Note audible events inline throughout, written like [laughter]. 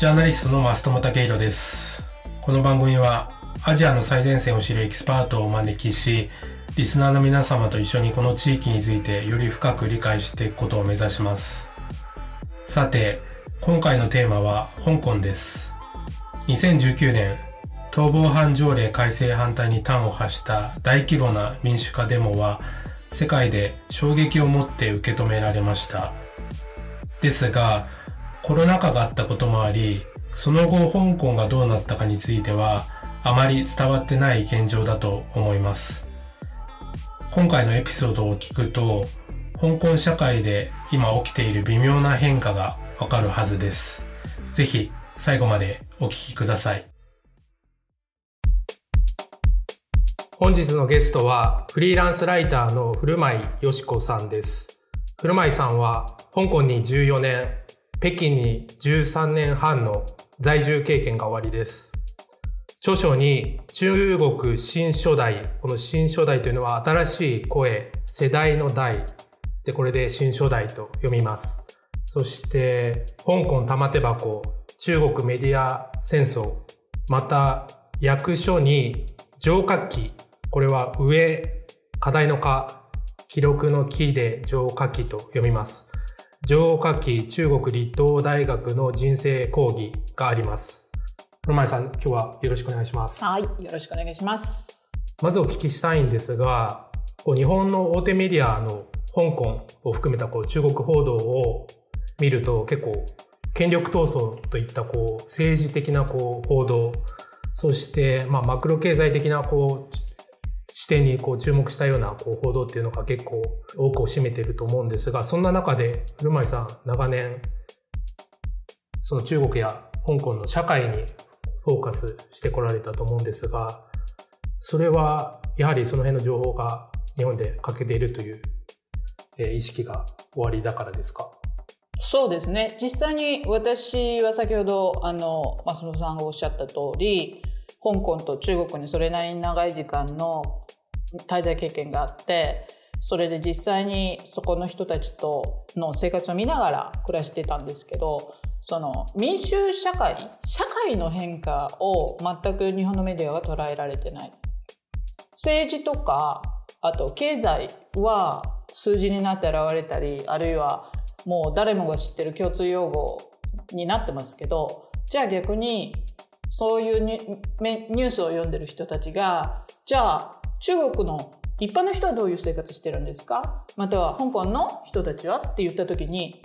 ジャーナリストの増友武弘です。この番組はアジアの最前線を知るエキスパートをお招きし、リスナーの皆様と一緒にこの地域についてより深く理解していくことを目指します。さて、今回のテーマは香港です。2019年、逃亡犯条例改正反対に端を発した大規模な民主化デモは世界で衝撃を持って受け止められました。ですが、コロナ禍があったこともあり、その後香港がどうなったかについては、あまり伝わってない現状だと思います。今回のエピソードを聞くと、香港社会で今起きている微妙な変化がわかるはずです。ぜひ最後までお聞きください。本日のゲストはフリーランスライターの古舞よしこさんです。古舞さんは香港に14年、北京に13年半の在住経験が終わりです。著書に中国新初代、この新初代というのは新しい声、世代の代でこれで新初代と読みます。そして香港玉手箱、中国メディア戦争、また役所に上書き、これは上、課題の課、記録の記で上書きと読みます。上書き中国立東大学の人生講義があります。古前さん、今日はよろしくお願いします。はい、よろしくお願いします。まずお聞きしたいんですが、こう日本の大手メディアの香港を含めたこう中国報道を見ると結構権力闘争といったこう政治的なこう報道、そしてまあマクロ経済的なこう視点にこう注目したようなこう報道っていうのが結構多くを占めていると思うんですが、そんな中で古舞さん長年その中国や香港の社会にフォーカスしてこられたと思うんですが、それはやはりその辺の情報が日本で欠けているという、えー意識が終わりだからですか？そうですね。実際に私は先ほど、あの、松本さんがおっしゃった通り、香港と中国にそれなりに長い時間の滞在経験があって、それで実際にそこの人たちとの生活を見ながら暮らしてたんですけど、その民主社会、社会の変化を全く日本のメディアが捉えられてない。政治とか、あと経済は数字になって現れたり、あるいはもう誰もが知ってる共通用語になってますけど、じゃあ逆にそういうニュースを読んでる人たちが、じゃあ中国の一般の人はどういう生活してるんですか？または香港の人たちは？って言った時に、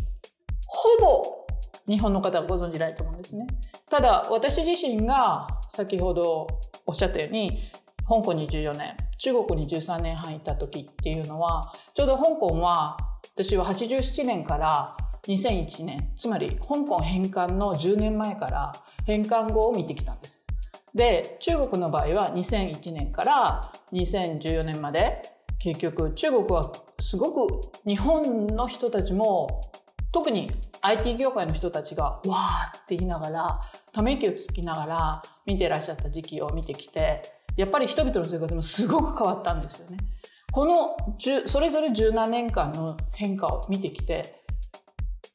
ほぼ日本の方はご存じないと思うんですね。ただ私自身が先ほどおっしゃったように、香港に14年、中国に13年半いた時っていうのは、ちょうど香港は私は87年から2001年、つまり香港返還の10年前から返還後を見てきたんです。で、中国の場合は2001年から2014年まで結局中国はすごく日本の人たちも特に IT 業界の人たちがわーって言いながらため息をつきながら見てらっしゃった時期を見てきてやっぱり人々の生活もすごく変わったんですよね。このそれぞれ十何年間の変化を見てきて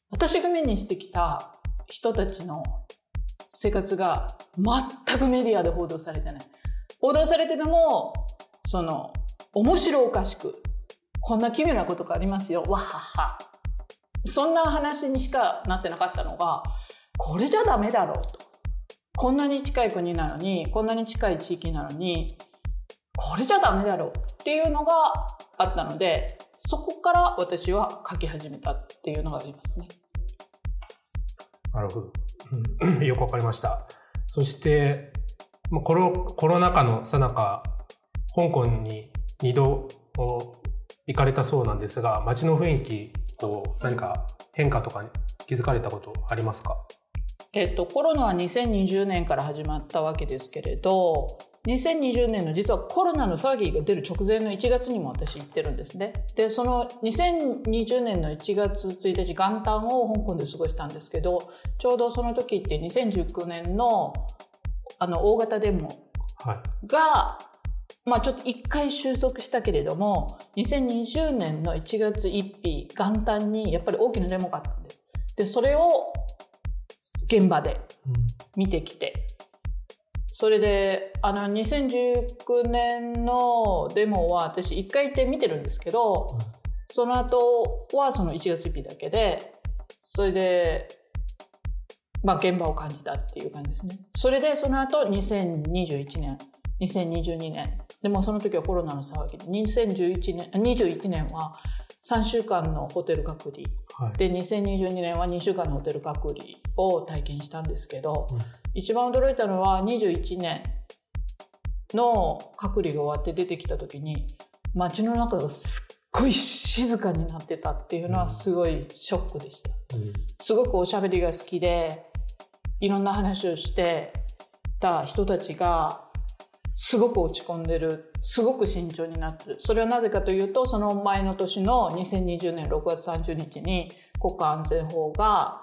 私が目にしてきた人たちの生活が全くメディアで報道されてない。報道されてても、その、面白おかしく、こんな奇妙なことがありますよ、わはは。そんな話にしかなってなかったのが、これじゃダメだろうと。こんなに近い国なのに、こんなに近い地域なのに、これじゃダメだろうっていうのがあったので、そこから私は書き始めたっていうのがありますね。なるほど。うん [clears throat] よくわかりました。そして、コロコロナ禍の最中、香港に2度行かれたそうなんですが、街の雰囲気、こう、何か変化とかに気づかれたことありますか？えっと、コロナは2020年から始まったわけですけれど、2020年の実はコロナの騒ぎが出る直前の1月にも私行ってるんですね。で、その2020年の1月1日元旦を香港で過ごしたんですけど、ちょうどその時って2019年のあの大型デモはい。が、まあちょっと一回収束したけれども、2020年の1月1日元旦にやっぱり大きなデモがあったんです。で、それを現場で見てきて。それで、あの、2019年のデモは私一回行って見てるんですけど、その後はその1月1日だけで、それで、まあ現場を感じたっていう感じですね。それでその後2021年、2022年、でもその時はコロナの騒ぎで、2011年、21年は3週間のホテル隔離、はい、で2022年は2週間のホテル隔離を体験したんですけど、うん、一番驚いたのは21年の隔離が終わって出てきた時に街の中がすっごい静かになってたっていうのはすごいショックでした。うん、すごくおしゃべりが好きでいろんな話をしてた人たちがすごく落ち込んでるすごく慎重になってる。それはなぜかというとその前の年の2020年6月30日に国家安全法が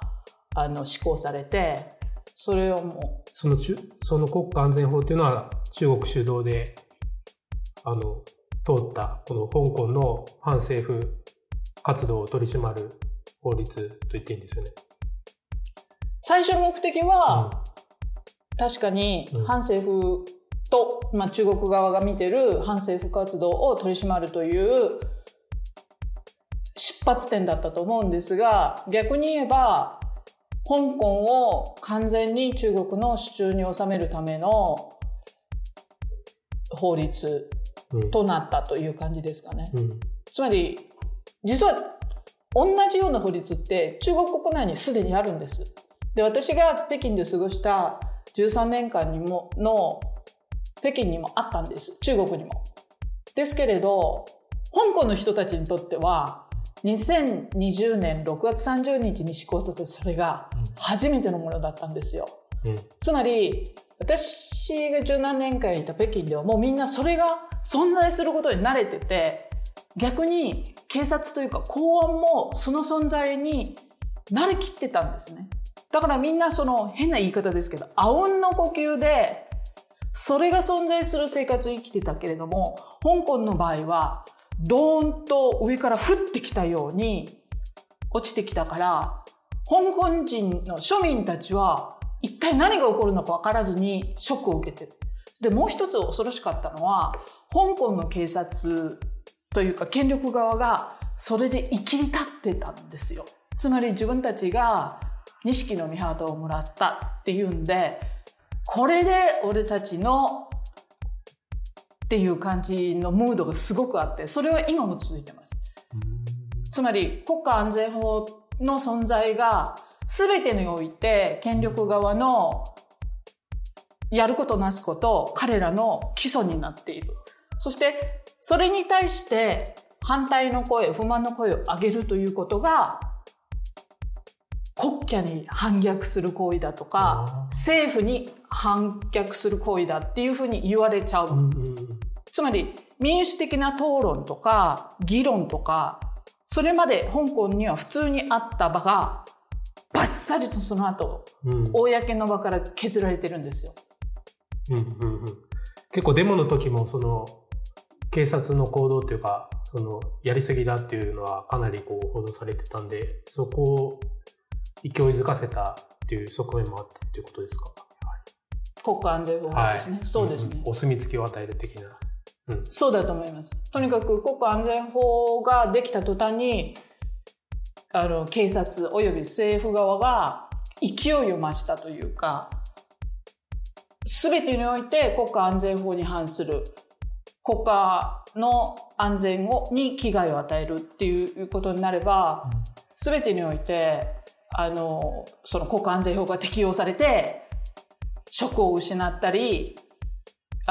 あの施行されてそれをもう。そのその国家安全法っていうのは中国主導であの通ったこの香港の反政府活動を取り締まる法律と言っていいんですよね。最初の目的は、うん、確かに反政府と、まあ、中国側が見てる反政府活動を取り締まるという出発点だったと思うんですが逆に言えば香港を完全に中国の手中に収めるための法律となったという感じですかね。うん、つまり実は同じような法律って中国国内にすでにあるんです。で私が北京で過ごした13年間にもの北京にもあったんです中国にも。ですけれど香港の人たちにとっては2020年6月30日に施行されたそれが初めてのものだったんですよ。うん、つまり私が十何年間いた北京ではもうみんなそれが存在することに慣れてて逆に警察というか公安もその存在に慣れきってたんですね。だからみんなその変な言い方ですけど、あうんの呼吸でそれが存在する生活を生きてたけれども、香港の場合は、ドーンと上から降ってきたように落ちてきたから、香港人の庶民たちは一体何が起こるのか分からずにショックを受けてる。で、もう一つ恐ろしかったのは、香港の警察というか権力側がそれで生きり立ってたんですよ。つまり自分たちが錦の御旗をもらったっていうんで、これで俺たちのっていう感じのムードがすごくあってそれは今も続いてます。つまり国家安全法の存在が全てにおいて権力側のやることなすこと彼らの基礎になっている。そしてそれに対して反対の声不満の声を上げるということが国家に反逆する行為だとか政府に反逆する行為だっていうふうに言われちゃう。つまり民主的な討論とか議論とかそれまで香港には普通にあった場がバッサリとその後、うん、公の場から削られてるんですよ。うんうんうん、結構デモの時もその警察の行動というかそのやりすぎだっていうのはかなりこう報道されてたんでそこを勢いづかせたっていう側面もあったっていうことですか、国家安全法ですね、はい、そうですね、うん。お墨付きを与える的な、うん、そうだと思います。とにかく国家安全法ができた途端にあの警察および政府側が勢いを増したというか全てにおいて国家安全法に反する国家の安全をに危害を与えるっていうことになれば、全てにおいてあの、その国家安全法が適用されて、職を失ったり、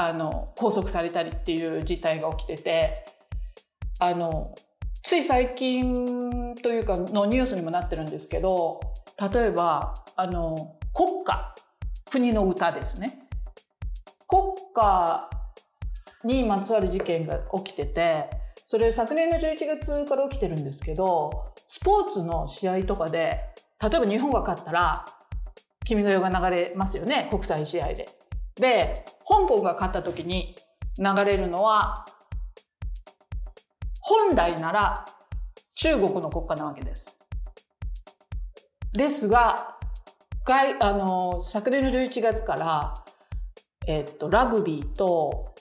あの、拘束されたりっていう事態が起きてて、あの、つい最近というかのニュースにもなってるんですけど、例えば、あの、国家、国の歌ですね。国家にまつわる事件が起きてて、それ昨年の11月から起きてるんですけど、スポーツの試合とかで例えば日本が勝ったら、君の世が流れますよね、国際試合で。で、香港が勝った時に流れるのは、本来なら中国の国家なわけです。ですが、外あの昨年の11月から、えっと、ラグビーと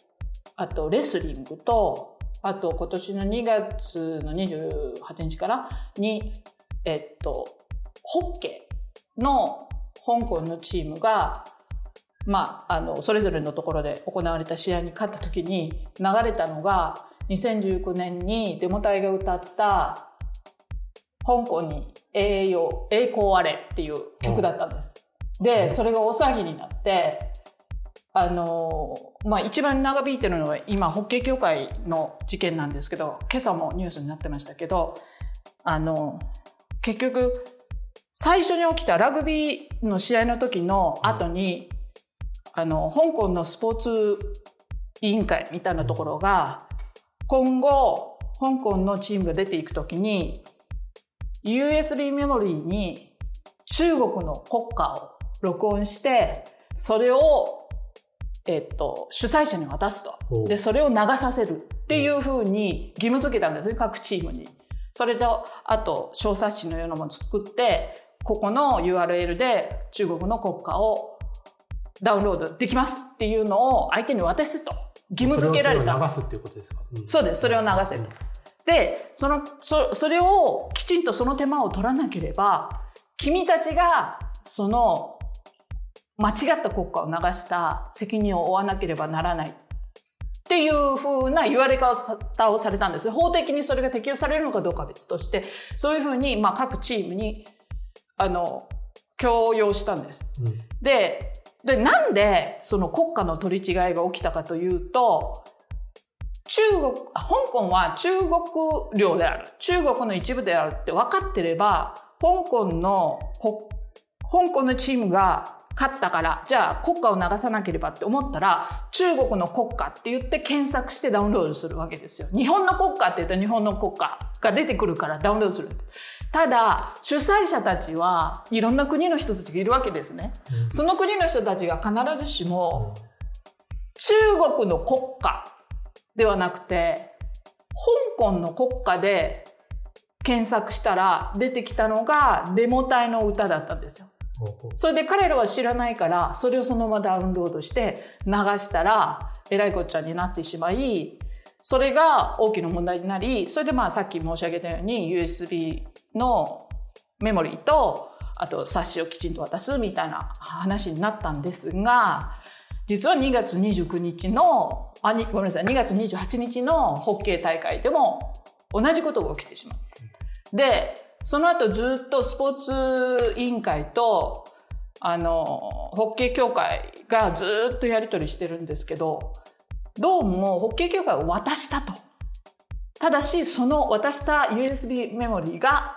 あとレスリングとあと今年の2月の28日からに、えっと、ホッケーの香港のチームが、まあ、あのそれぞれのところで行われた試合に勝った時に流れたのが2019年にデモ隊が歌った香港に栄養、栄光あれっていう曲だったんです。で、それが大騒ぎになって、あの、まあ、一番長引いてるのは今、ホッケー協会の事件なんですけど、今朝もニュースになってましたけど、あの、結局、最初に起きたラグビーの試合の時の後に、あの、香港のスポーツ委員会みたいなところが、今後、香港のチームが出ていく時に、USB メモリーに中国の国歌を録音して、それを、えっと、主催者に渡すとお。で、それを流させるっていうふうに義務付けたんですね、各チームに。それと、あと、小冊子のようなものを作って、ここの URL で中国の国歌をダウンロードできますっていうのを相手に渡すと。義務付けられた。それを流すっていうことですか、うんそうです。それを流せと。で、その、そ、それをきちんとその手間を取らなければ、君たちが、その、間違った国家を流した責任を負わなければならない。っていうふうな言われ方をされたんです。法的にそれが適用されるのかどうかは別として、そういうふうに、まあ、各チームに、あの、強要したんです。うんで、で、なんでその国家の取り違いが起きたかというと、中国、香港は中国領である。中国の一部であるって分かってれば、香港の、香港のチームが勝ったから、じゃあ国家を流さなければって思ったら、中国の国家って言って検索してダウンロードするわけですよ。日本の国家って言ったら日本の国家が出てくるからダウンロードする。ただ、主催者たちはいろんな国の人たちがいるわけですね。その国の人たちが必ずしも中国の国家ではなくて、香港の国家で検索したら出てきたのがデモ隊の歌だったんですよ。それで彼らは知らないから、それをそのままダウンロードして流したら、えらいこっちゃになってしまい、それが大きな問題になり、それでまあさっき申し上げたように USB のメモリーと、あと冊子をきちんと渡すみたいな話になったんですが、実は2月29日の、あ、にごめんなさい、2月28日のホッケー大会でも同じことが起きてしまう。で、その後ずっとスポーツ委員会と、あの、ホッケー協会がずっとやり取りしてるんですけど、どうもホッケー協会を渡したと。ただし、その渡した USB メモリーが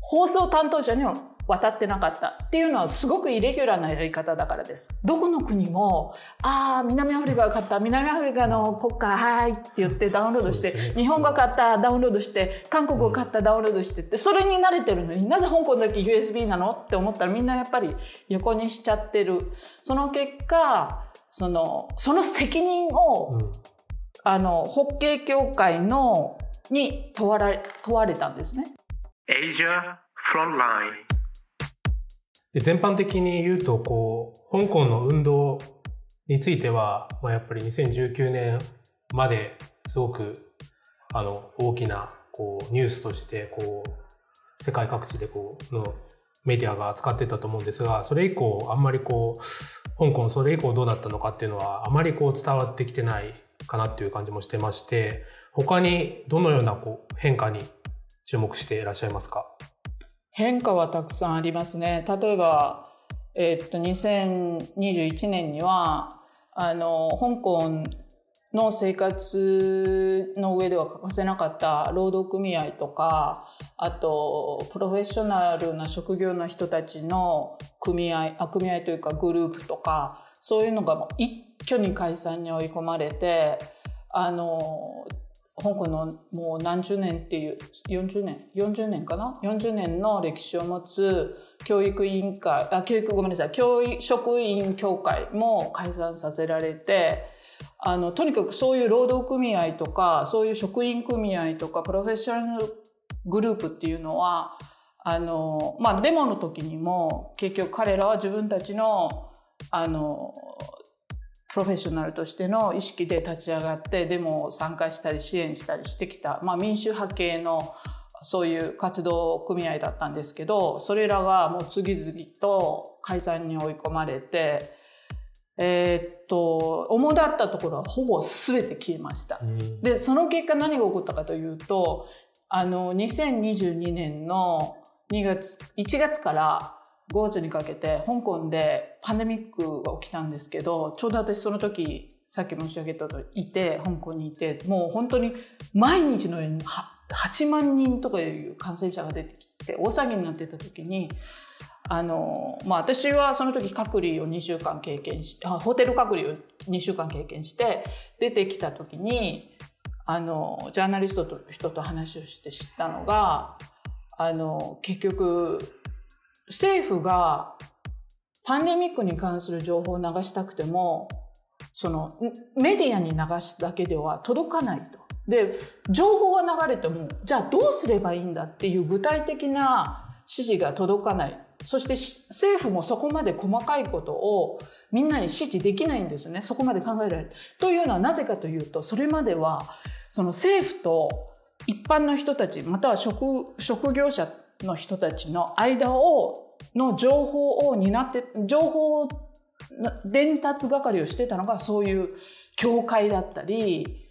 放送担当者には渡ってなかったっていうのはすごくイレギュラーなやり方だからです。どこの国も、ああ、南アフリカが勝った、南アフリカの国歌、はいって言ってダウンロードして、ね日本が勝った、ダウンロードして、韓国が勝った、ダウンロードしてって、それに慣れてるのになぜ香港だけ USB なの？って思ったらみんなやっぱり横にしちゃってる。その結果、その、その責任を、うんあの、ホッケー協会の、に問われ、問われたんですね。Asia Frontline. で全般的に言うと、こう、香港の運動については、まあ、やっぱり2019年まですごく、あの、大きな、こう、ニュースとして、こう、世界各地で、こう、のメディアが扱ってたと思うんですが、それ以降、あんまりこう、香港それ以降どうだったのかっていうのは、あまりこう伝わってきてないかなっていう感じもしてまして、他にどのようなこう変化に注目していらっしゃいますか？変化はたくさんありますね。例えば、えっと、2021年には、あの、香港の生活の上では欠かせなかった労働組合とか、あと、プロフェッショナルな職業の人たちの組合、あ組合というかグループとか、そういうのがもう一挙に解散に追い込まれて、あの、香港のもう何十年っていう、40年 ?40 年かな ?40 年の歴史を持つ教育委員会、あ、教育ごめんなさい、教職員協会も解散させられて、あの、とにかくそういう労働組合とか、そういう職員組合とか、プロフェッショナルグループっていうのは、あの、まあ、デモの時にも、結局彼らは自分たちの、あの、プロフェッショナルとしての意識で立ち上がってデモを参加したり支援したりしてきた、まあ、民主派系のそういう活動組合だったんですけどそれらがもう次々と解散に追い込まれてえーっと主だったところはほぼ全て消えました。うんでその結果何が起こったかというとあの2022年の2月1月から5月にかけて香港でパンデミックが起きたんですけどちょうど私その時さっき申し上げたといて香港にいてもう本当に毎日のようには8万人とかいう感染者が出てきて大騒ぎになってた時にあの、まあ、私はその時隔離を2週間経験してホテル隔離を2週間経験して出てきた時にあのジャーナリストと人と話をして知ったのがあの結局政府がパンデミックに関する情報を流したくてもそのメディアに流すだけでは届かないと。で情報は流れてもじゃあどうすればいいんだっていう具体的な指示が届かないそして政府もそこまで細かいことをみんなに指示できないんですねそこまで考えられる。というのはなぜかというとそれまではその政府と一般の人たちまたは職職業者の人たちの間をの情報を担って情報伝達係をしてたのがそういう協会だったり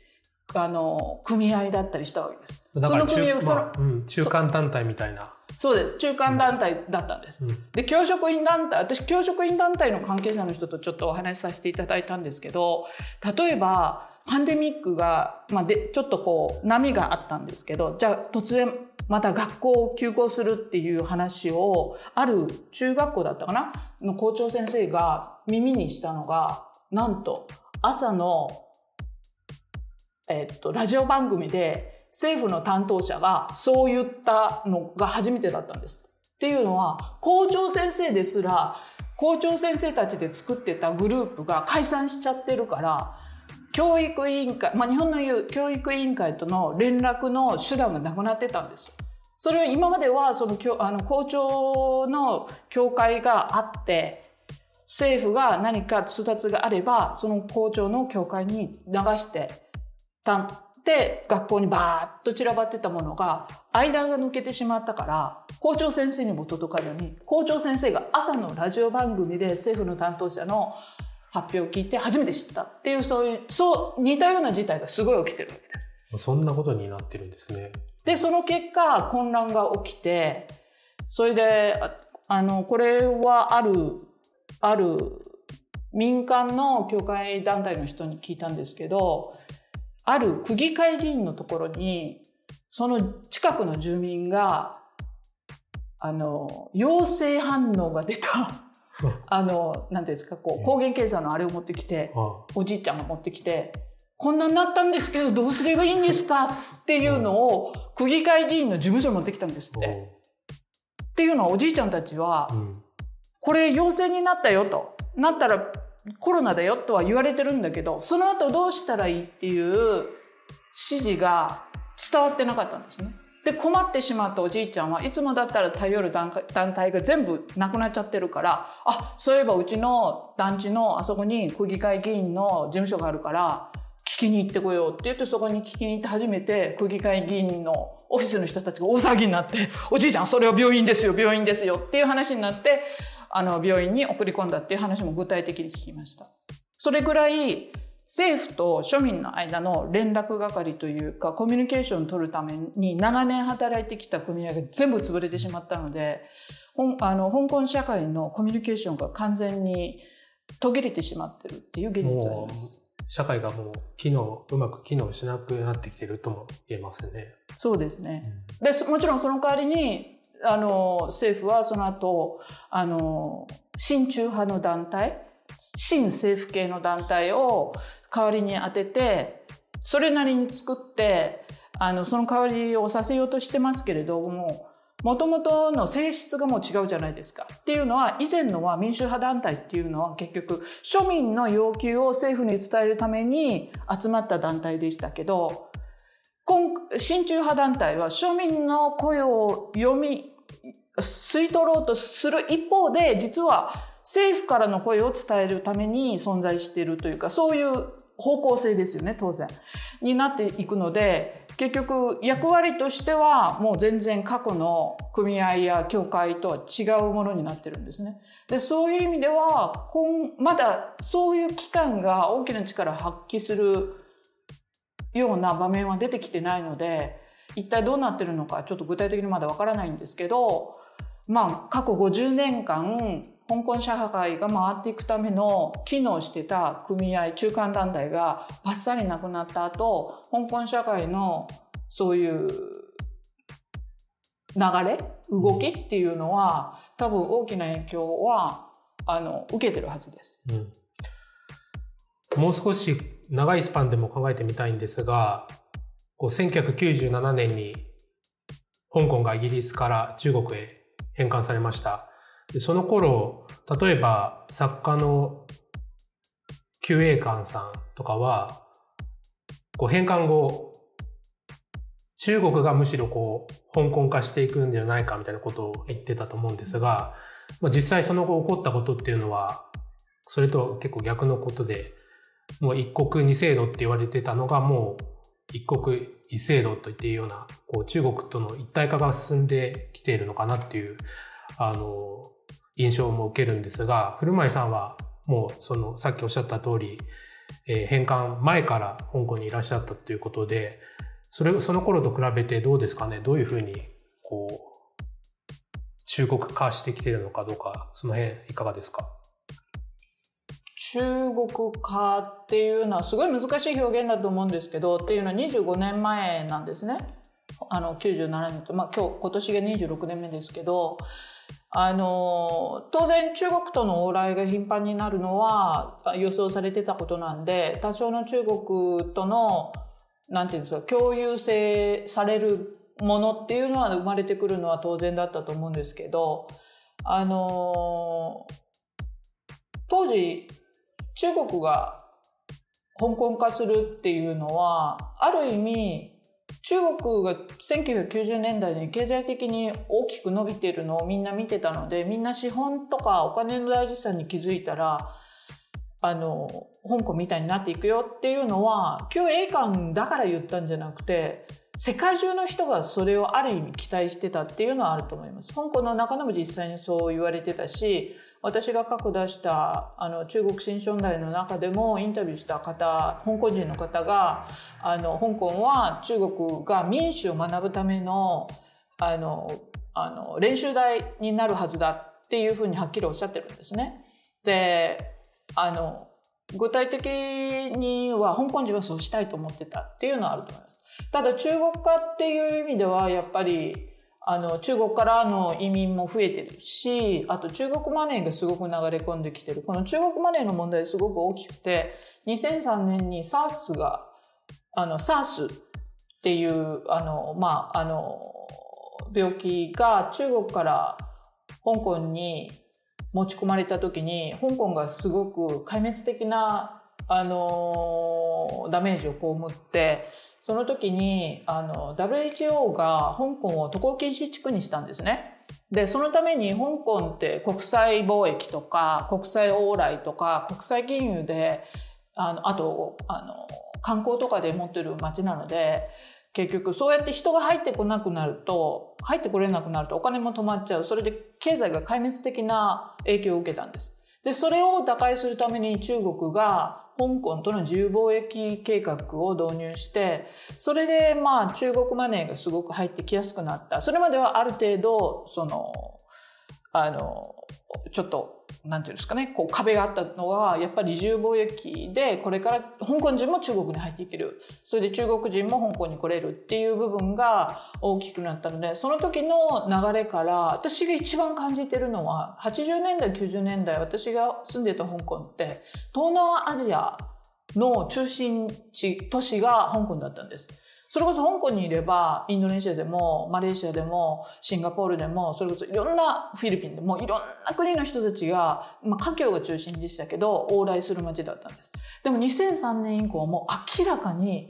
あの組合だったりしたわけです。だからその組合をその中,、まあうん、中間団体みたいな。そうです中間団体だったんです。うんで教職員団体私教職員団体の関係者の人とちょっとお話しさせていただいたんですけど例えばパンデミックが、まあ、でちょっとこう波があったんですけどじゃあ突然また学校を休校するっていう話をある中学校だったかな？の校長先生が耳にしたのがなんと朝の、えっと、ラジオ番組で政府の担当者がそう言ったのが初めてだったんです。っていうのは校長先生ですら校長先生たちで作ってたグループが解散しちゃってるから教育委員会、まあ、日本の言う教育委員会との連絡の手段がなくなってたんですよ。それは今まではそのあの校長の協会があって政府が何か通達があればその校長の協会に流してたんで学校にバーッと散らばってたものが間が抜けてしまったから校長先生にも届かずに校長先生が朝のラジオ番組で政府の担当者の発表を聞いて初めて知ったっていうそういうそう似たような事態がすごい起きてるわけです。そんなことになってるんですね。でその結果混乱が起きてそれでああのこれはあるある民間の教会団体の人に聞いたんですけどある区議会議員のところにその近くの住民があの陽性反応が出たあのなんていうんですかこう抗原検査のあれを持ってきてあおじいちゃんが持ってきて、こんなになったんですけど、どうすればいいんですか？っていうのを、区議会議員の事務所に持ってきたんですあって。っていうのは、おじいちゃんたちはう、ん。これ陽性になったよと。なったらコロナだよとは言われてるんだけど、その後どうしたらいいっていう指示が伝わってなかったんですね。で、困ってしまったおじいちゃんはいつもだったら頼る団体が全部なくなっちゃってるから、あ、そういえばうちの団地のあそこに区議会議員の事務所があるから、聞きに行ってこようって言ってそこに聞きに行って初めて区議会議員のオフィスの人たちが大騒ぎになって、おじいちゃんそれは病院ですよ、病院ですよっていう話になって、あの病院に送り込んだっていう話も具体的に聞きました。それぐらい政府と庶民の間の連絡係というかコミュニケーションを取るために長年働いてきた組合が全部潰れてしまったので、ほんあの香港社会のコミュニケーションが完全に途切れてしまってるっていう現実があります。社会がもう機能うまく機能しなくなってきてるとも言えますね。そうですね。でそもちろんその代わりにあの政府はその後あの親中派の団体親政府系の団体を代わりに当ててそれなりに作ってあのその代わりをさせようとしてますけれどももともとの性質がもう違うじゃないですか。っていうのは以前のは民主派団体っていうのは結局庶民の要求を政府に伝えるために集まった団体でしたけど今親中派団体は庶民の声を読み吸い取ろうとする一方で、実は政府からの声を伝えるために存在しているというか、そういう方向性ですよね、当然。になっていくので、結局役割としてはもう全然過去の組合や協会とは違うものになってるんですね。で、そういう意味では、まだそういう機関が大きな力を発揮するような場面は出てきてないので、一体どうなってるのかちょっと具体的にまだわからないんですけど、まあ過去50年間香港社会が回っていくための機能してた組合、中間団体がバッサリなくなった後、香港社会のそういう流れ、動きっていうのは、多分大きな影響は、あの、受けてるはずです。うん、もう少し長いスパンでも考えてみたいんですが、こう1997年に香港がイギリスから中国へ返還されました。でその頃、例えば作家の旧栄館さんとかは、こう返還後、中国がむしろこう、香港化していくんじゃないかみたいなことを言ってたと思うんですが、まあ、実際その後起こったことっていうのは、それと結構逆のことで、もう一国二制度って言われてたのがもう一国一制度といっていいような、こう中国との一体化が進んできているのかなっていう、あの、印象も受けるんですが、古舞さんはもうそのさっきおっしゃった通り、えー、返還前から香港にいらっしゃったということで、それ、その頃と比べてどうですかね？どういうふうに、こう、中国化してきているのかどうか、その辺いかがですか？中国化っていうのはすごい難しい表現だと思うんですけど、っていうのは25年前なんですね。あの、97年と、まあ今日、今年が26年目ですけど、あの、当然中国との往来が頻繁になるのは予想されてたことなんで、多少の中国との、なんていうんですか、共有性されるものっていうのは生まれてくるのは当然だったと思うんですけど、あの、当時、中国が香港化するっていうのは、ある意味、中国が1990年代に経済的に大きく伸びているのをみんな見てたので、みんな資本とかお金の大事さに気づいたら、あの、香港みたいになっていくよっていうのは、旧栄館だから言ったんじゃなくて、世界中の人がそれをある意味期待してたっていうのはあると思います。香港の中でも実際にそう言われてたし、私が過去出したあの中国新春代の中でもインタビューした方香港人の方があの香港は中国が民主を学ぶためのあのあの練習台になるはずだっていうふうにはっきりおっしゃってるんですね。であの具体的には香港人はそうしたいと思ってたっていうのはあると思います。ただ中国化っていう意味ではやっぱりあの、中国からの移民も増えてるし、あと中国マネーがすごく流れ込んできてる。この中国マネーの問題すごく大きくて、2003年に SARS が、あの、SARS っていう、あの、まあ、あの、病気が中国から香港に持ち込まれた時に、香港がすごく壊滅的な、あの、ダメージを被って、その時に、あの、WHO が香港を渡航禁止地区にしたんですね。で、そのために香港って国際貿易とか、国際往来とか、国際金融で、あの、あと、あの、観光とかで持ってる街なので、結局そうやって人が入ってこなくなると、入ってこれなくなるとお金も止まっちゃう。それで経済が壊滅的な影響を受けたんです。で、それを打開するために中国が香港との自由貿易計画を導入して、それでまあ中国マネーがすごく入ってきやすくなった。それまではある程度、その、あの、ちょっとなんていうんですかね、こう壁があったのが、やっぱり自由貿易で、これから香港人も中国に入っていける。それで中国人も香港に来れるっていう部分が大きくなったので、その時の流れから、私が一番感じてるのは、80年代、90年代、私が住んでた香港って、東南アジアの中心地、都市が香港だったんです。それこそ香港にいれば、インドネシアでも、マレーシアでも、シンガポールでも、それこそいろんなフィリピンでも、いろんな国の人たちが、まあ、華僑が中心でしたけど、往来する街だったんです。でも2003年以降はもう明らかに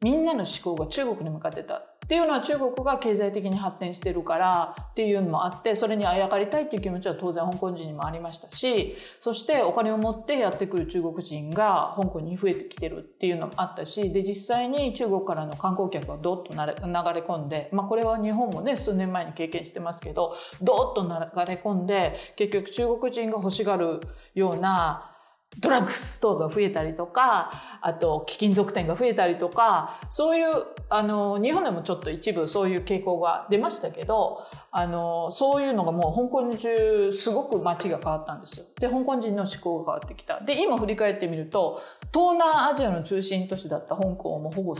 みんなの思考が中国に向かってたっていうのは中国が経済的に発展してるからっていうのもあってそれにあやかりたいっていう気持ちは当然香港人にもありましたしそしてお金を持ってやってくる中国人が香港に増えてきてるっていうのもあったしで実際に中国からの観光客がどっと流れ込んで、まあ、これは日本もね数年前に経験してますけどどっと流れ込んで結局中国人が欲しがるようなドラッグストアが増えたりとか、あと貴金属店が増えたりとか、そういう、あの、日本でもちょっと一部そういう傾向が出ましたけど、あの、そういうのがもう香港中すごく街が変わったんですよ。で、香港人の思考が変わってきた。で、今振り返ってみると、東南アジアの中心都市だった香港もほぼ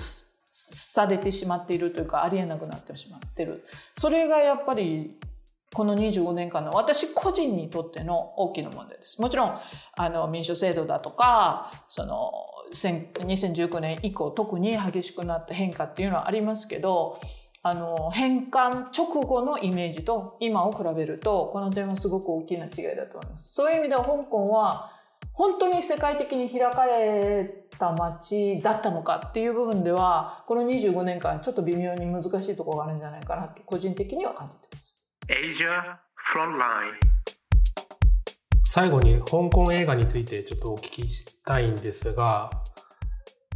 されてしまっているというか、ありえなくなってしまってる。それがやっぱりこの25年間の私個人にとっての大きな問題です。もちろん、あの、民主制度だとか、その、2019年以降特に激しくなった変化っていうのはありますけど、あの、変換直後のイメージと今を比べると、この点はすごく大きな違いだと思います。そういう意味では香港は、本当に世界的に開かれた街だったのかっていう部分では、この25年間ちょっと微妙に難しいところがあるんじゃないかなと、個人的には感じています。Asia Frontline 最後に香港映画についてちょっとお聞きしたいんですが、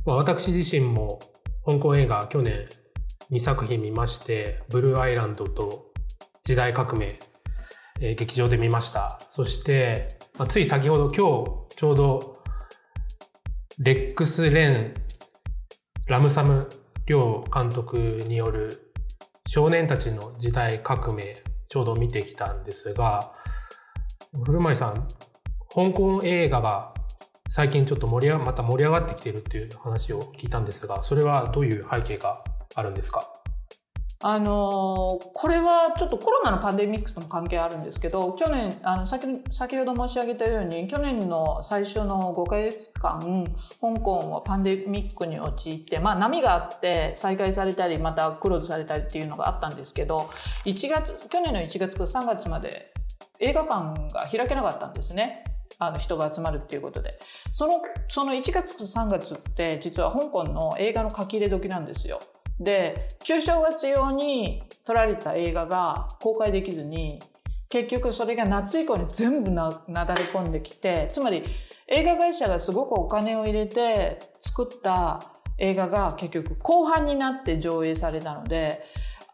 まあ、私自身も香港映画去年2作品見まして、ブルーアイランドと時代革命、えー、劇場で見ました。そして、まあ、つい先ほど今日ちょうどレックス・レン、ラムサム両監督による少年たちの時代革命ちょうど見てきたんですが、古舞さん、香港映画が最近ちょっと盛り上また盛り上がってきてるっていう話を聞いたんですが、それはどういう背景があるんですか？あのこれはちょっとコロナのパンデミックとも関係あるんですけど、去年、あの、先、先ほど申し上げたように、去年の最初の5ヶ月間、香港はパンデミックに陥って、まあ波があって再開されたり、またクローズされたりっていうのがあったんですけど、1月、去年の1月から3月まで映画館が開けなかったんですね。あの人が集まるっていうことで。その、その1月から3月って実は香港の映画の書き入れ時なんですよ。で、旧正月用に撮られた映画が公開できずに、結局それが夏以降に全部な、なだれ込んできて、つまり映画会社がすごくお金を入れて作った映画が結局後半になって上映されたので、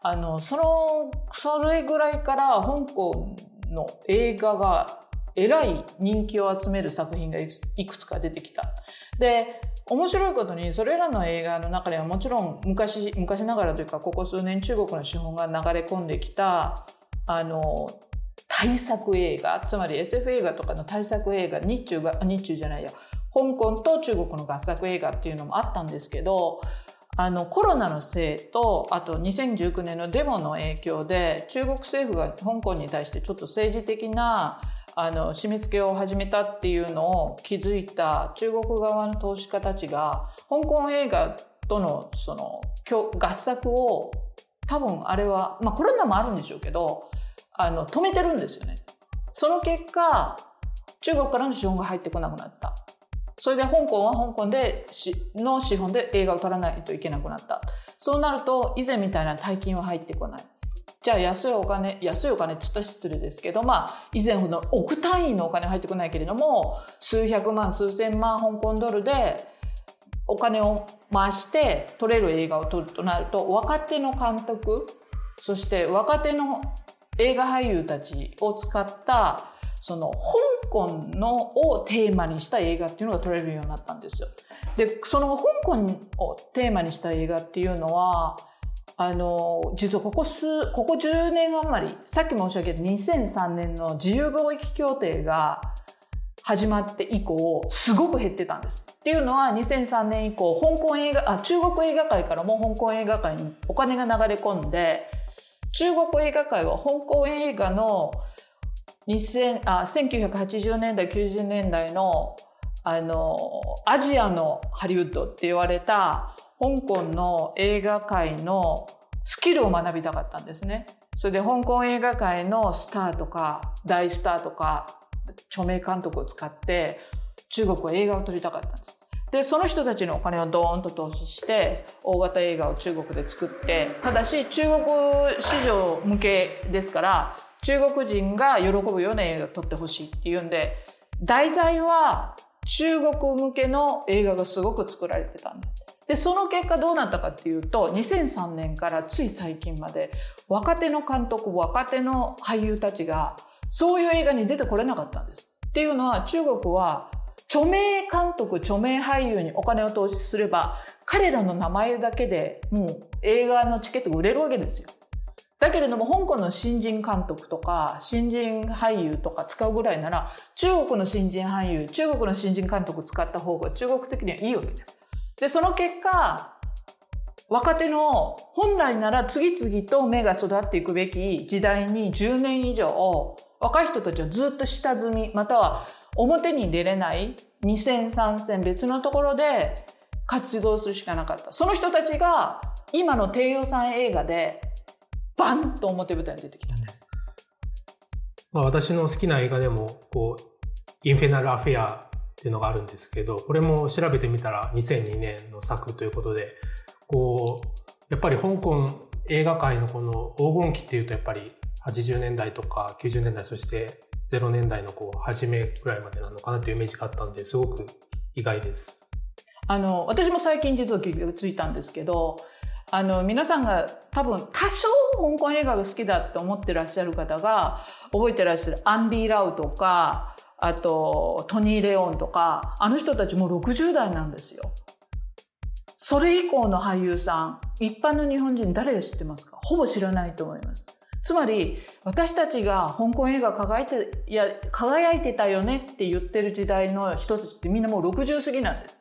あの、その、それぐらいから香港の映画がえらい人気を集める作品がいくつか出てきた。で、面白いことにそれらの映画の中ではもちろん昔昔ながらというかここ数年中国の資本が流れ込んできたあの大作映画つまり SF 映画とかの大作映画日中が日中じゃないや香港と中国の合作映画っていうのもあったんですけどあのコロナのせいとあと2019年のデモの影響で中国政府が香港に対してちょっと政治的なあの締め付けを始めたっていうのを気づいた中国側の投資家たちが香港映画とのその合作を多分あれは、まあコロナもあるんでしょうけど、あの、止めてるんですよね。その結果、中国からの資本が入ってこなくなった。それで香港は香港での資本で映画を撮らないといけなくなった。そうなると、以前みたいな大金は入ってこない。じゃあ安いお金、安いお金って言った失礼ですけど、まあ、以前ほど億単位のお金入ってこないけれども、数百万、数千万香港ドルで、お金を回して撮れる映画を撮るとなると、若手の監督、そして若手の映画俳優たちを使った、その香港のをテーマにした映画っていうのが撮れるようになったんですよ。で、その香港をテーマにした映画っていうのは、あの、実はここ数、ここ10年余り、さっき申し上げた2003年の自由貿易協定が始まって以降、すごく減ってたんです。っていうのは2003年以降、香港映画、あ、中国映画界からも香港映画界にお金が流れ込んで、中国映画界は香港映画の2000あ1980年代、90年代のあの、アジアのハリウッドって言われた香港の映画界のスキルを学びたかったんですね。それで香港映画界のスターとか大スターとか著名監督を使って中国は映画を撮りたかったんです。で、その人たちのお金をドーンと投資して、大型映画を中国で作って、ただし中国市場向けですから、中国人が喜ぶような映画を撮ってほしいっていうんで、題材は中国向けの映画がすごく作られてたんだ。で、その結果どうなったかっていうと、2003年からつい最近まで、若手の監督、若手の俳優たちが、そういう映画に出てこれなかったんです。っていうのは、中国は、著名監督、著名俳優にお金を投資すれば、彼らの名前だけでもう映画のチケットが売れるわけですよ。だけれども、香港の新人監督とか、新人俳優とか使うぐらいなら、中国の新人俳優、中国の新人監督使った方が中国的にはいいわけです。で、その結果、若手の本来なら次々と芽が育っていくべき時代に10年以上、若い人たちはずっと下積み、または表に出れない2戦3戦別のところで活動するしかなかった。その人たちが今の低予算映画でバンと表舞台に出てきたんです。まあ、私の好きな映画でも、こう、インフェナル・アフェアっていうのがあるんですけど、これも調べてみたら2002年の作ということで、こう、やっぱり香港映画界のこの黄金期っていうとやっぱり80年代とか90年代、そして0年代のこう、初めくらいまでなのかなというイメージがあったんで、すごく意外です。あの、私も最近実は気がついたんですけど、あの、皆さんが多分多少香港映画が好きだって思ってらっしゃる方が覚えてらっしゃるアンディ・ラウとか、あとトニー・レオンとか、あの人たちもう60代なんですよ。それ以降の俳優さん、一般の日本人誰が知ってますか？ほぼ知らないと思います。つまり、私たちが香港映画輝いて、いや、輝いてたよねって言ってる時代の人たちってみんなもう60過ぎなんです。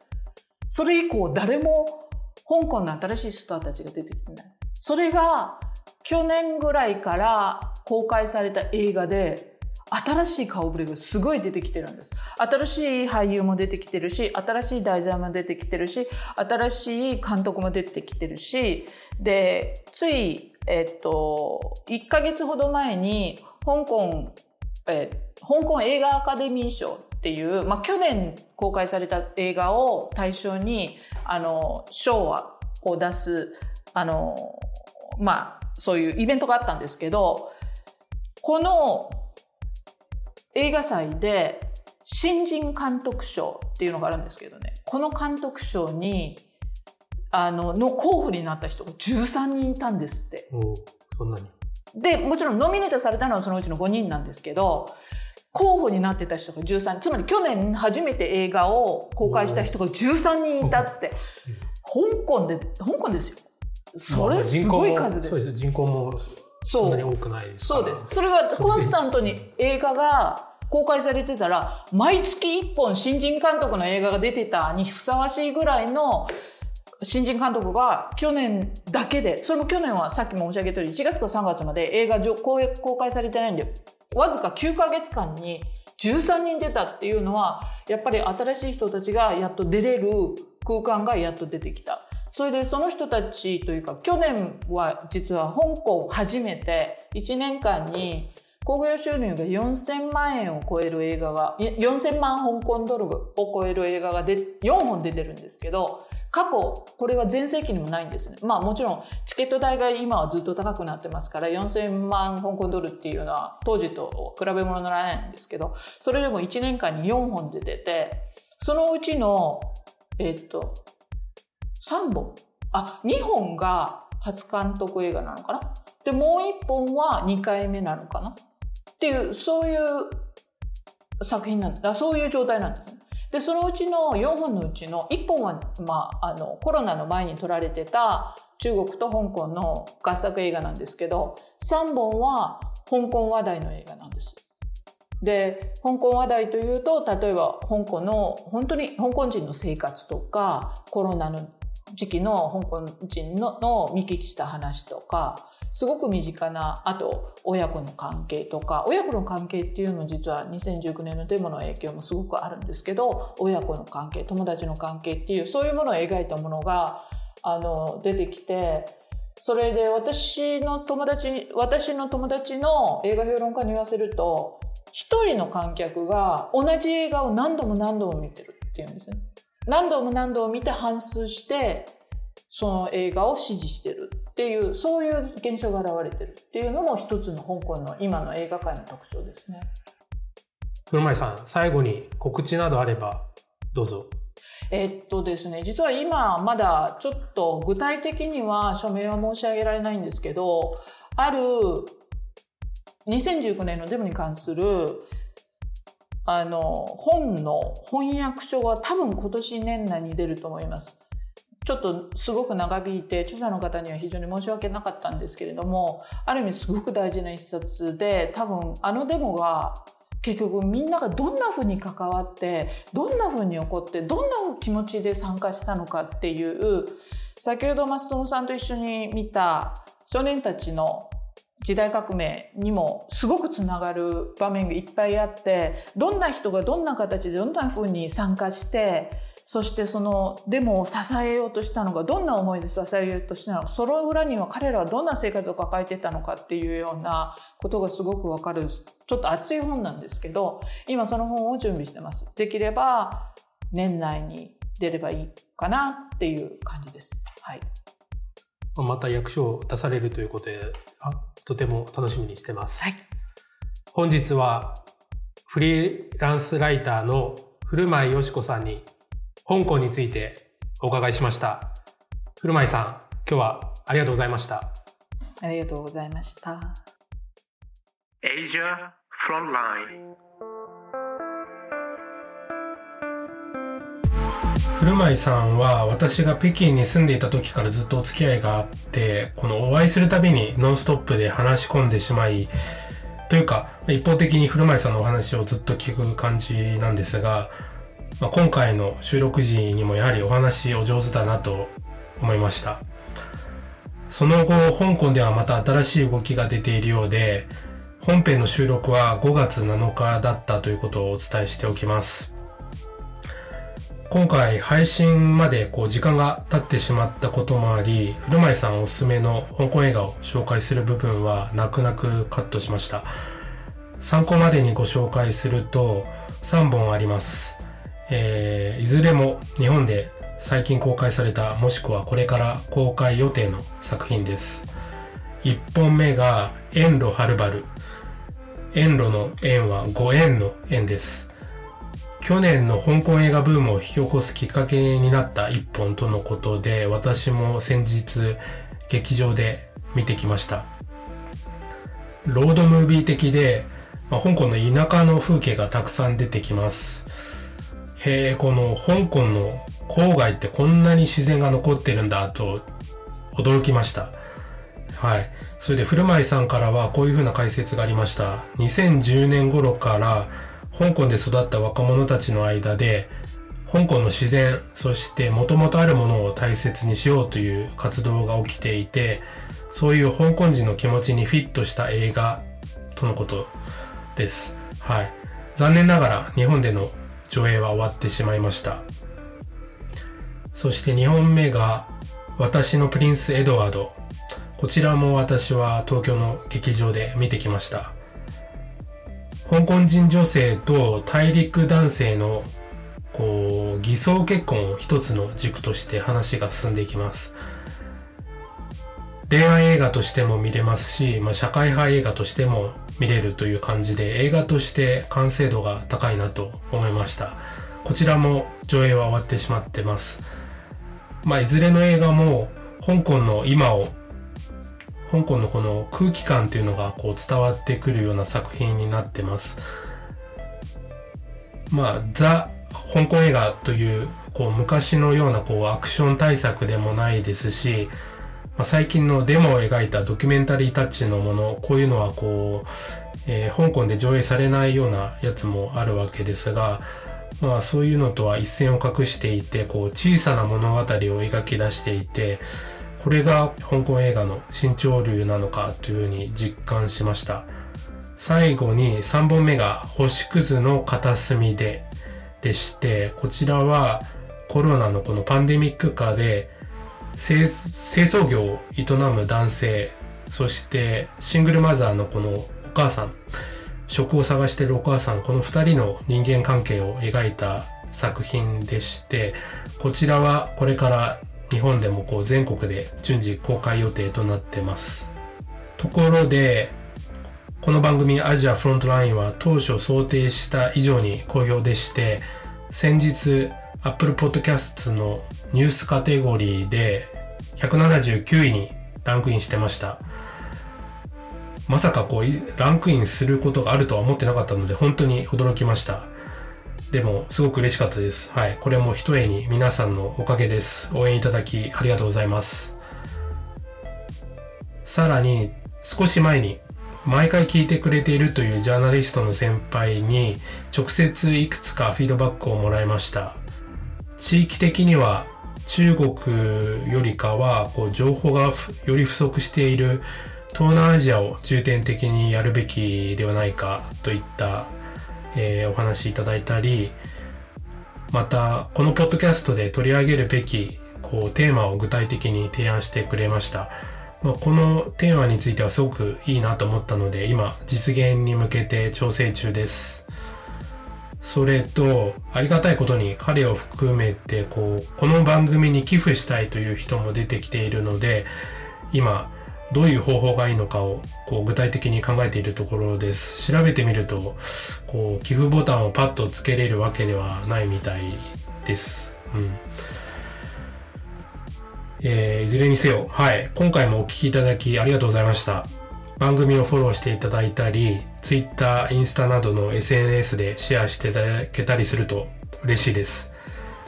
それ以降誰も香港の新しいスターたちが出てきてない。それが去年ぐらいから公開された映画で新しい顔ぶれがすごい出てきてるんです。新しい俳優も出てきてるし、新しい題材も出てきてるし、新しい監督も出てきてるし、で、つい、えっと、1ヶ月ほど前に香港、え香港映画アカデミー賞っていう、まあ、去年公開された映画を対象に、あの、賞を出す、あの、まあ、そういうイベントがあったんですけど、この映画祭で新人監督賞っていうのがあるんですけどね、この監督賞に、あの、の候補になった人が13人いたんですって。おそんなに。で、もちろんノミネートされたのはそのうちの5人なんですけど、候補になってた人が13人、つまり去年初めて映画を公開した人が13人いたって、香港で、香港ですよ。それすごい数です。そうです。人口もそんなに多くないですそうです。それがコンスタントに映画が公開されてたら、毎月1本新人監督の映画が出てたにふさわしいぐらいの新人監督が去年だけで、それも去年はさっきも申し上げたように1月から3月まで映画公開されてないんで、わずか9ヶ月間に13人出たっていうのは、やっぱり新しい人たちがやっと出れる空間がやっと出てきた。それでその人たちというか、去年は実は香港初めて1年間に興行収入が4000万円を超える映画が、4000万香港ドルを超える映画がで4本出てるんですけど、過去、これは全盛期にもないんですね。まあもちろんチケット代が今はずっと高くなってますから、4000万香港ドルっていうのは当時と比べ物にならないんですけど、それでも1年間に4本で出て、そのうちの、えっと、3本。あ、2本が初監督映画なのかな？で、もう1本は2回目なのかな？っていう、そういう作品なんだ。そういう状態なんですね。で、そのうちの4本のうちの1本は、まあ、あの、コロナの前に撮られてた中国と香港の合作映画なんですけど、3本は香港話題の映画なんです。で、香港話題というと、例えば香港の、本当に香港人の生活とか、コロナの時期の香港人のの見聞きした話とか、すごく身近な、あと親子の関係とか、親子の関係っていうの実は2019年のデモの影響もすごくあるんですけど、親子の関係、友達の関係っていう、そういうものを描いたものが、あの、出てきて、それで私の友達、私の友達の映画評論家に言わせると、一人の観客が同じ映画を何度も何度も見てるっていうんですね。何度も何度も見て反数して、その映画を支持してるっていう、そういう現象が現れてるっていうのも一つの香港の今の映画界の特徴ですね。古前さん、最後に告知などあれば、どうぞ。えっとですね、実は今まだちょっと具体的には署名は申し上げられないんですけど、ある2019年のデモに関するあの本の翻訳書が多分今年年内に出ると思います。ちょっとすごく長引いて著者の方には非常に申し訳なかったんですけれどもある意味すごく大事な一冊で多分あのデモが結局みんながどんなふうに関わってどんなふうに起こってどんな気持ちで参加したのかっていう先ほど増友さんと一緒に見た少年たちの時代革命にもすごくつながる場面がいっぱいあってどんな人がどんな形でどんなふうに参加してそしてそのデモを支えようとしたのかどんな思いで支えようとしたのかその裏には彼らはどんな生活を抱えてたのかっていうようなことがすごくわかるちょっと熱い本なんですけど今その本を準備してます。できれば年内に出ればいいかなっていう感じです。はい。また役所を出されるということで、あとても楽しみにしてます。はい本日はフリーランスライターの古舞よしこさんに香港についてお伺いしました。古舞さん、今日はありがとうございました。ありがとうございました。Asia Frontline. 古舞さんは私が北京に住んでいた時からずっとお付き合いがあって、このお会いするたびにノンストップで話し込んでしまい、というか一方的に古舞さんのお話をずっと聞く感じなんですが、まあ、今回の収録時にもやはりお話お上手だなと思いました。その後、香港ではまた新しい動きが出ているようで、本編の収録は5月7日だったということをお伝えしておきます。今回配信までこう時間が経ってしまったこともあり、古舞さんおすすめの香港映画を紹介する部分は泣く泣くカットしました。参考までにご紹介すると3本あります。えーいずれも日本で最近公開されたもしくはこれから公開予定の作品です。1本目が遠路はるばる。遠路の縁はご縁の縁です。去年の香港映画ブームを引き起こすきっかけになった一本とのことで、私も先日劇場で見てきました。ロードムービー的で、まあ、香港の田舎の風景がたくさん出てきます。へえ、この香港の郊外ってこんなに自然が残ってるんだと驚きました。はい。それで古舞さんからはこういうふうな解説がありました。2010年頃から香港で育った若者たちの間で香港の自然、そして元々あるものを大切にしようという活動が起きていて、そういう香港人の気持ちにフィットした映画とのことです。はい。残念ながら日本での上映は終わってしまいました。そして2本目が私のプリンスエドワード。こちらも私は東京の劇場で見てきました。香港人女性と大陸男性のこう偽装結婚を一つの軸として話が進んでいきます。恋愛映画としても見れますし、まあ、社会派映画としても見れるという感じで映画として完成度が高いなと思いました。こちらも上映は終わってしまってます。まあ、いずれの映画も香港の今を香港のこの空気感というのがこう伝わってくるような作品になってます。まあ、ザ・香港映画というこう昔のようなこうアクション対策でもないですし、まあ、最近のデモを描いたドキュメンタリータッチのもの、こういうのはこう、えー香港で上映されないようなやつもあるわけですが、まあそういうのとは一線を画していて、こう小さな物語を描き出していて、これが香港映画の新潮流なのかというふうに実感しました。最後に3本目が星屑の片隅ででして、こちらはコロナのこのパンデミック下で清清掃業を営む男性、そしてシングルマザーのこのお母さん、職を探しているお母さん、この二人の人間関係を描いた作品でして、こちらはこれから日本でもこう全国で順次公開予定となってます。ところで、この番組アジアフロントラインは当初想定した以上に好評でして、先日 Apple Podcast のニュースカテゴリーで179位にランクインしてました。まさかこうランクインすることがあるとは思ってなかったので本当に驚きました。でもすごく嬉しかったです。はい。これも一重に皆さんのおかげです。応援いただきありがとうございます。さらに少し前に毎回聞いてくれているというジャーナリストの先輩に直接いくつかフィードバックをもらいました。地域的には中国よりかはこう情報がより不足している東南アジアを重点的にやるべきではないかといった、えーお話いただいたりまたこのポッドキャストで取り上げるべきこうテーマを具体的に提案してくれました。まあ、このテーマについてはすごくいいなと思ったので今実現に向けて調整中です。それと、ありがたいことに彼を含めて、こう、この番組に寄付したいという人も出てきているので、今、どういう方法がいいのかを、こう、具体的に考えているところです。調べてみると、こう、寄付ボタンをパッとつけれるわけではないみたいです。うん。えー、いずれにせよ、はい。今回もお聞きいただきありがとうございました。番組をフォローしていただいたり、Twitter、インスタなどの SNS でシェアしていただけたりすると嬉しいです。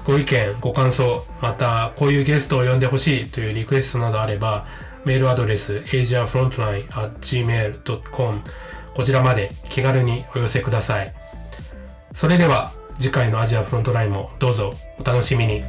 ご意見、ご感想、またこういうゲストを呼んでほしいというリクエストなどあれば、メールアドレス asiafrontline.gmail.com こちらまで気軽にお寄せください。それでは次回のアジアフロントラインもどうぞお楽しみに。